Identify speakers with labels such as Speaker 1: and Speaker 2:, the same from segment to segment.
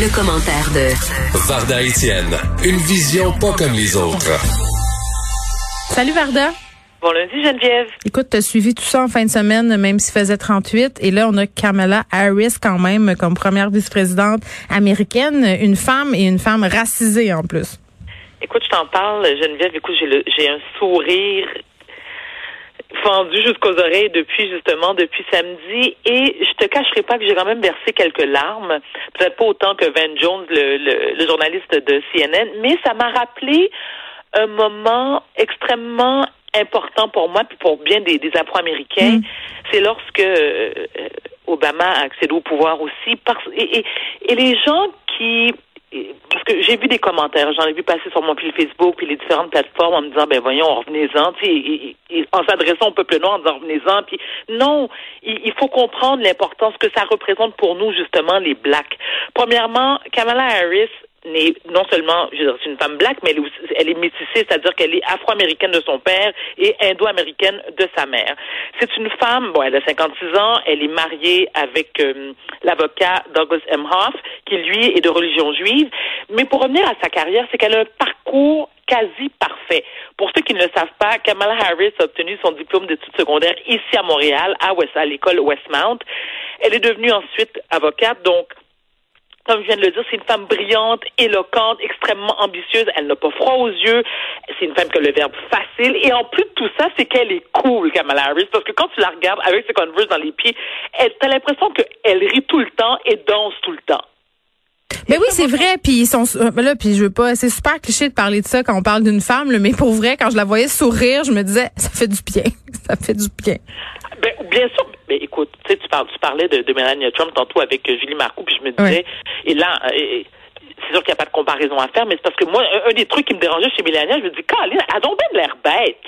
Speaker 1: Le, commentaire de
Speaker 2: Varda Etienne, une vision pas comme les autres.
Speaker 3: Salut Varda.
Speaker 4: Bon lundi, Geneviève.
Speaker 3: Écoute, tu as suivi tout ça en fin de semaine, même s'il faisait 38. Et là, on a Kamala Harris quand même comme première vice-présidente américaine, une femme et une femme racisée en plus.
Speaker 4: Écoute, je t'en parle, Geneviève. Écoute, j'ai un sourire fendu jusqu'aux oreilles depuis justement depuis samedi et je te cacherai pas que j'ai quand même versé quelques larmes peut-être pas autant que Van Jones le, le journaliste de CNN mais ça m'a rappelé un moment extrêmement important pour moi, puis pour bien des, des Afro-Américains, mm. c'est lorsque euh, Obama a accédé au pouvoir aussi. Parce, et, et, les gens qui parce que j'ai vu des commentaires, j'en ai vu passer sur mon fil Facebook puis les différentes plateformes en me disant ben voyons, revenez-en, et, en s'adressant au peuple noir en disant revenez-en, puis non, il, il, faut comprendre l'importance que ça représente pour nous justement les blacks. Premièrement, Kamala Harris non seulement, je veux dire, c'est une femme black, mais elle est, elle est métissée, c'est-à-dire qu'elle est afro-américaine de son père et indo-américaine de sa mère. C'est une femme, bon, elle a 56 ans, elle est mariée avec euh, l'avocat Douglas M. Hoff, qui lui est de religion juive. Mais pour revenir à sa carrière, c'est qu'elle a un parcours quasi parfait. Pour ceux qui ne le savent pas, Kamala Harris a obtenu son diplôme d'études secondaires ici à Montréal, à, West, à l'école Westmount. Elle est devenue ensuite avocate, donc comme je viens de le dire, c'est une femme brillante, éloquente, extrêmement ambitieuse. Elle n'a pas froid aux yeux. C'est une femme qui a le verbe facile. Et en plus de tout ça, c'est qu'elle est cool, Kamala Harris, parce que quand tu la regardes avec ses Converse dans les pieds, t'as l'impression qu'elle rit tout le temps et danse tout le temps.
Speaker 3: Mais oui, c'est vrai. Puis ils sont euh, là, puis je veux pas. C'est super cliché de parler de ça quand on parle d'une femme, mais pour vrai, quand je la voyais sourire, je me disais, ça fait du bien, ça fait du bien.
Speaker 4: Ben, bien sûr. Mais écoute, tu sais, tu, parlais de, de Melania Trump tantôt avec Julie Marcoux, puis je me disais, et là, euh, c'est sûr qu'il n'y a pas de comparaison à faire, mais c'est parce que moi, un, des trucs qui me dérangeait chez Melania, je me dis, Caroline, elle a donc l'air bête.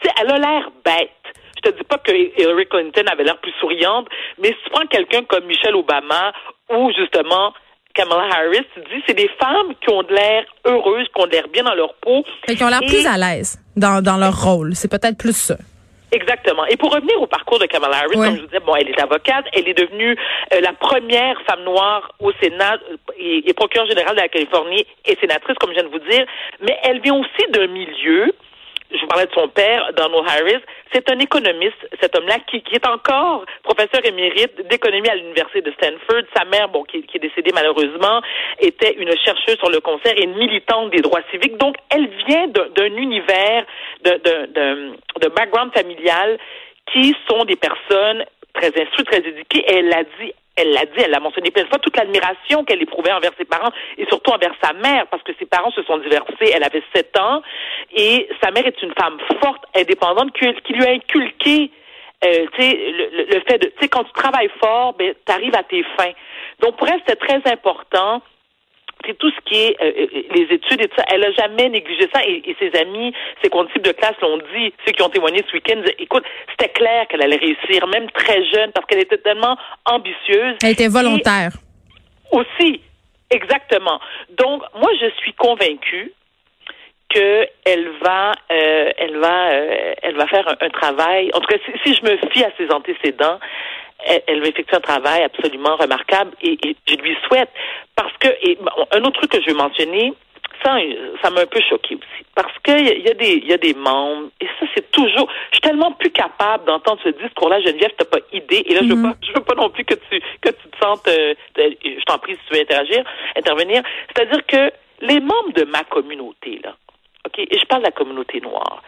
Speaker 4: Tu sais, elle a l'air bête. Je te dis pas que Hillary Clinton avait l'air plus souriante, mais si tu prends quelqu'un comme Michelle Obama ou justement Kamala Harris, tu dis, c'est des femmes qui ont de l'air heureuses, qui ont de l'air bien dans leur peau.
Speaker 3: Et qui ont l'air plus à l'aise dans, dans leur rôle. C'est peut-être plus ça.
Speaker 4: Exactement. Et pour revenir au parcours de Kamala Harris, comme je vous disais, bon, elle est avocate, elle est devenue euh, la première femme noire au Sénat euh, et, et procureure générale de la Californie et sénatrice, comme je viens de vous dire, mais elle vient aussi d'un milieu je vous parlais de son père, Donald Harris, c'est un économiste, cet homme-là, qui, qui, est encore professeur émérite d'économie à l'université de Stanford. Sa mère, bon, qui, qui, est décédée malheureusement, était une chercheuse sur le concert et une militante des droits civiques. Donc, elle vient d'un univers, de background familial qui sont des personnes très instruites, très éduquées. Elle l'a dit elle l'a dit, elle l'a mentionné plein de fois, toute l'admiration qu'elle éprouvait envers ses parents et surtout envers sa mère, parce que ses parents se sont divorcés, elle avait sept ans, et sa mère est une femme forte, indépendante, qui, lui a inculqué euh, le, le, fait de, tu sais, quand tu travailles fort, ben, tu arrives à tes fins. Donc, pour elle, c'était très important c'est tout ce qui est euh, euh, les études et tout ça. Elle a jamais négligé ça et, ses amis, ses condisciples de classe l'ont dit, ceux qui ont témoigné ce week-end. Écoute, c'était clair qu'elle allait réussir, même très jeune, parce qu'elle était tellement ambitieuse.
Speaker 3: Elle était volontaire.
Speaker 4: aussi, exactement. Donc, moi, je suis convaincue qu'elle va, euh, elle va, elle va faire un, travail. En tout cas, si, si, je me fie à ses antécédents, elle, va effectuer un travail absolument remarquable et, je lui souhaite parce que et, un autre truc que je veux mentionner ça, ça m'a un peu choqué aussi. Parce qu'il y, a des, il y a des membres, et ça, c'est toujours. Je suis tellement plus capable d'entendre ce discours-là, Geneviève, t'as pas idée. Et là, je veux mm-hmm. pas, je veux pas non plus que tu, que tu te sentes. Euh, je t'en prie si tu veux interagir, intervenir. C'est-à-dire que les membres de ma communauté, là, ok, et je parle de la communauté noire,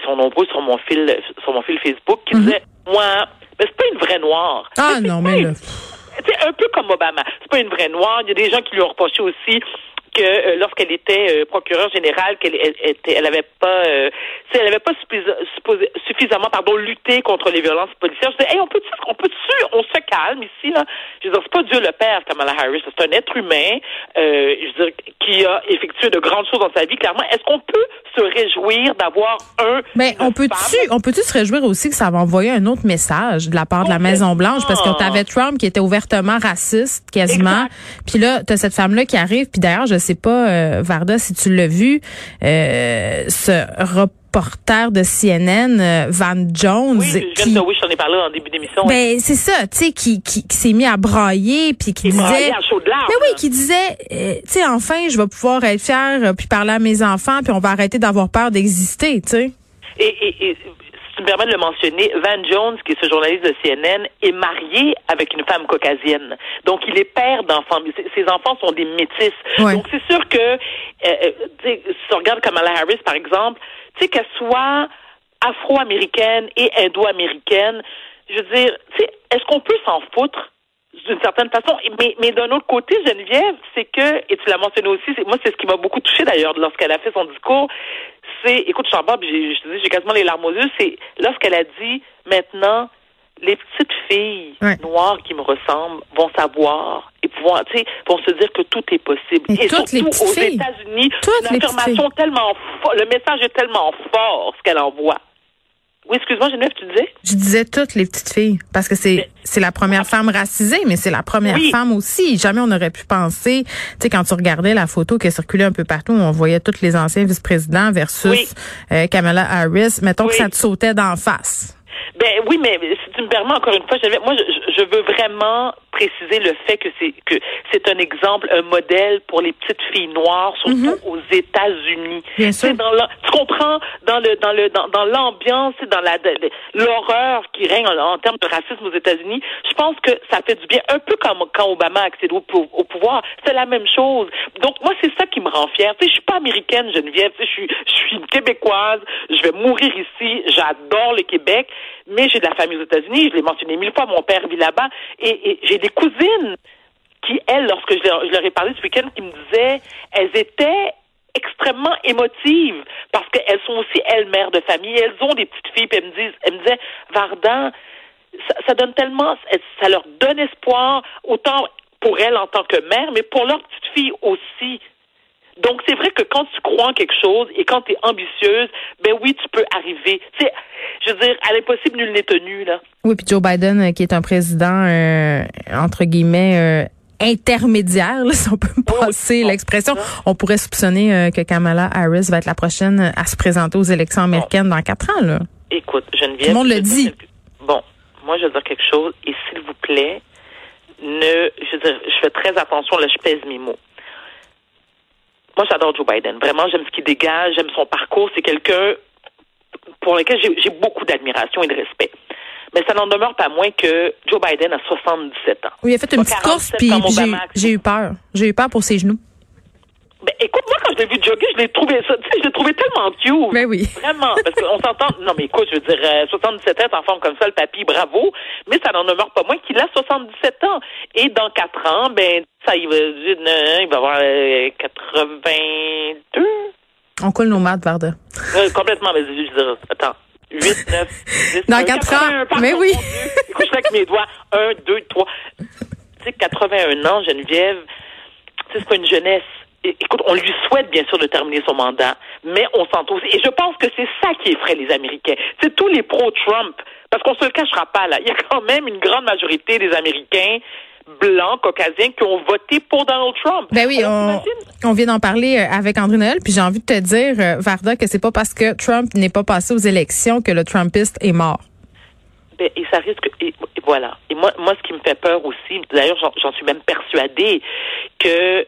Speaker 4: ils sont nombreux sur mon fil, sur mon fil Facebook, qui mm-hmm. disaient, moi, mais c'est pas une vraie noire.
Speaker 3: Ah non, mais.
Speaker 4: C'est un peu comme Obama. C'est pas une vraie noire. Il y a des gens qui lui ont reproché aussi que euh, lorsqu'elle était euh, procureure générale, qu'elle elle, était, elle avait pas, euh, elle avait pas suffisamment, pardon, lutté contre les violences policières. Je disais, hey, on peut, on peut, on se calme ici là? Je veux dire, c'est pas Dieu le Père, Kamala Harris, c'est un être humain, euh, je veux dire, qui a effectué de grandes choses dans sa vie. Clairement, est-ce qu'on peut se réjouir d'avoir un
Speaker 3: Mais on peut-tu, on peut-tu se réjouir aussi que ça va envoyer un autre message de la part de la Maison Blanche parce que tu avais Trump qui était ouvertement raciste quasiment, puis là tu as cette femme là qui arrive, puis d'ailleurs je sais pas euh, Varda si tu l'as vu, euh, ce reporter de CNN, euh, Van Jones.
Speaker 4: Oui,
Speaker 3: qui,
Speaker 4: oui, j'en ai parlé en début d'émission.
Speaker 3: Ben c'est ça, tu sais, qui, qui, s'est mis à brailler puis qui disait.
Speaker 4: mais
Speaker 3: oui, qui disait, tu sais, enfin, je vais pouvoir être fier puis parler à mes enfants puis on va arrêter d'avoir peur d'exister, tu sais.
Speaker 4: Et, et, et tu me permets de le mentionner, Van Jones, qui est ce journaliste de CNN, est marié avec une femme caucasienne. Donc, il est père d'enfants. Ses enfants sont des métis. Donc, c'est sûr que, euh, euh si on regarde Kamala Harris, par exemple, tu sais, qu'elle soit afro-américaine et indo-américaine, je veux dire, tu sais, est-ce qu'on peut s'en foutre? D'une certaine façon. Mais, mais d'un autre côté, Geneviève, c'est que, et tu l'as mentionné aussi, moi, c'est ce qui m'a beaucoup touché d'ailleurs lorsqu'elle a fait son discours, c'est, écoute, je j'ai, je te dis, j'ai quasiment les larmes aux yeux, c'est lorsqu'elle a dit, maintenant, les petites filles noires qui me ressemblent vont savoir et pouvoir, tu sais, vont se dire que tout est possible.
Speaker 3: Et,
Speaker 4: surtout aux États-Unis, l'affirmation tellement forte, le message est tellement fort ce qu'elle envoie. Oui, excuse-moi, Geneviève, tu disais?
Speaker 3: Je disais toutes les petites filles, parce que c'est c'est la première femme racisée, mais c'est la première femme aussi. Jamais on aurait pu penser, tu sais, quand tu regardais la photo qui circulait un peu partout, on voyait tous les anciens vice-présidents versus euh, Kamala Harris, mettons que ça te sautait d'en face.
Speaker 4: Ben oui, mais si tu me permets encore une fois, moi je, je veux vraiment préciser le fait que c'est que c'est un exemple, un modèle pour les petites filles noires, surtout mhm. aux États-Unis. Dans tu comprends dans le dans le dans, dans l'ambiance, dans la l'horreur qui règne en, termes de racisme aux États-Unis. Je pense que ça fait du bien, un peu comme quand Obama a accédé au, pouvoir. C'est la même chose. Donc moi c'est ça qui me rend fière. Tu sais, je suis pas américaine, Geneviève. Tu sais, je suis je suis québécoise. Je vais mourir ici. J'adore le Québec, mais j'ai de la famille aux États-Unis. Je l'ai mentionné mille fois. Mon père vit là-bas et, j'ai des cousines qui, elles, lorsque je leur, ai parlé ce week-end, qui me disaient, elles étaient extrêmement émotives parce qu'elles sont aussi elles mères de famille, elles ont des petites filles, puis elles me disent, elles me disaient, Vardan, ça, donne tellement, ça leur donne espoir, autant pour elles en tant que mère, mais pour leurs petites filles aussi. Donc, c'est vrai que quand tu crois en quelque chose et quand tu es ambitieuse, ben oui, tu peux arriver. C'est, je veux dire, à l'impossible, nul n'est tenu, là.
Speaker 3: Oui, puis Joe Biden, euh, qui est un président, euh, entre guillemets, euh, intermédiaire, si on peut me passer l'expression. On pourrait soupçonner que Kamala Harris va être la prochaine à se présenter aux élections américaines dans quatre ans, là.
Speaker 4: Écoute, Geneviève.
Speaker 3: Tout le monde le dit.
Speaker 4: Bon, moi, je veux dire quelque chose, et s'il vous plaît, ne, je veux dire, je fais très attention, là, je pèse mes mots moi, j'adore Joe Biden. Vraiment, j'aime ce qu'il dégage, j'aime son parcours. C'est quelqu'un pour lequel j'ai beaucoup d'admiration et de respect. Mais ça n'en demeure pas moins que Joe Biden a 77 ans.
Speaker 3: Oui, il a fait une petite course, puis j'ai eu peur. J'ai eu peur pour ses genoux.
Speaker 4: Ben, écoute, moi, quand je l'ai vu jogger, je l'ai trouvé ça, tu sais, je l'ai trouvé tellement cute.
Speaker 3: Ben oui.
Speaker 4: Vraiment. Parce qu'on s'entend, non, mais écoute, je veux dire, 77 ans, en forme comme ça, le papy, bravo. Mais ça n'en demeure pas moins qu'il a 77 ans. Et dans 4 ans, ben, ça, il va, il va avoir 82. Euh,
Speaker 3: On coule nos maths, Varda.
Speaker 4: Euh, complètement, mais je veux dire, attends. 8, 9, 10,
Speaker 3: Dans 4 ans. mais oui.
Speaker 4: Écoute, je avec mes doigts. 1, 2, 3. Tu sais, 81 ans, Geneviève, c'est pas une jeunesse écoute, on lui souhaite bien sûr de terminer son mandat, mais on s'entend aussi. Et je pense que c'est ça qui effraie les Américains. C'est tous les pro-Trump, parce qu'on se le cachera pas là. Il y a quand même une grande majorité des Américains blancs, caucasiens, qui ont voté pour Donald Trump.
Speaker 3: Ben oui, on, vient d'en parler euh, avec André Noël, puis j'ai envie de te dire, euh, Varda, que c'est pas parce que Trump n'est pas passé aux élections que le Trumpiste est mort.
Speaker 4: Ben, et ça risque, et, voilà. Et moi, moi, ce qui me fait peur aussi, d'ailleurs, j'en suis même persuadée que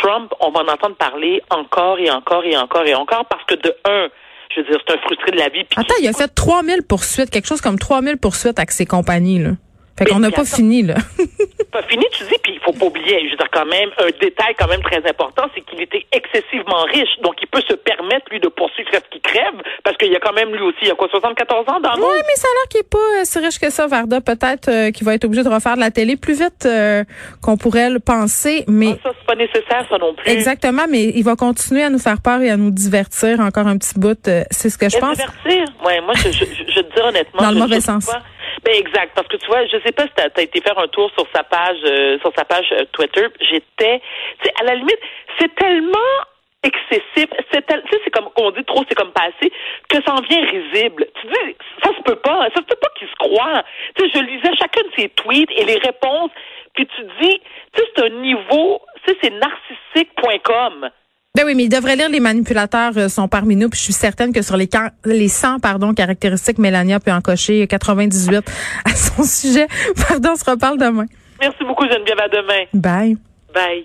Speaker 4: Trump, on va en entendre parler encore et encore et encore et encore parce que de un, je veux dire, c'est un frustré de la vie.
Speaker 3: Attends, il a fait 3000 poursuites, quelque chose comme 3000 poursuites avec ses compagnies, là. Fait qu'on n'a pas fini, là.
Speaker 4: pas fini, tu dis, puis il faut pas oublier, je veux dire quand même, un détail quand même très important, c'est qu'il était excessivement riche. Donc, il peut se permettre, lui, de poursuivre ce qu'il crève, parce qu'il y a quand même, lui aussi, il y a quoi, 74 ans dans le
Speaker 3: Oui, mais ça a l'air qu'il est pas euh, si riche que ça, Varda. Peut-être euh, qu'il va être obligé de refaire de la télé plus vite euh, qu'on pourrait le penser, mais...
Speaker 4: Ah, ça, c'est pas nécessaire, ça non plus.
Speaker 3: Exactement, mais il va continuer à nous faire peur et à nous divertir encore un petit bout. c'est ce que je pense.
Speaker 4: divertir? Ouais, moi, je, je, je, te dis honnêtement...
Speaker 3: Dans le
Speaker 4: je,
Speaker 3: mauvais
Speaker 4: je
Speaker 3: sens.
Speaker 4: Pas, ben exact, parce que tu vois, je sais pas si t'as as été faire un tour sur sa page, euh, sur sa page euh, Twitter. J'étais, tu à la limite, c'est tellement excessif, c'est tu c'est comme on dit trop, c'est comme passé, que ça en vient risible. Tu dis, ça se peut pas, ça se peut pas qu'il se croit. Tu sais, je lisais chacun de ses tweets et les réponses, puis tu dis, tu sais, c'est un niveau, tu sais, c'est narcissique.com.
Speaker 3: Ben oui, mais il devrait lire Les manipulateurs euh, sont parmi nous. Puis je suis certaine que sur les, les 100 pardon, caractéristiques, Mélania peut en cocher 98 à son sujet. Pardon, on se reparle demain.
Speaker 4: Merci beaucoup, Geneviève. À demain.
Speaker 3: Bye.
Speaker 4: Bye.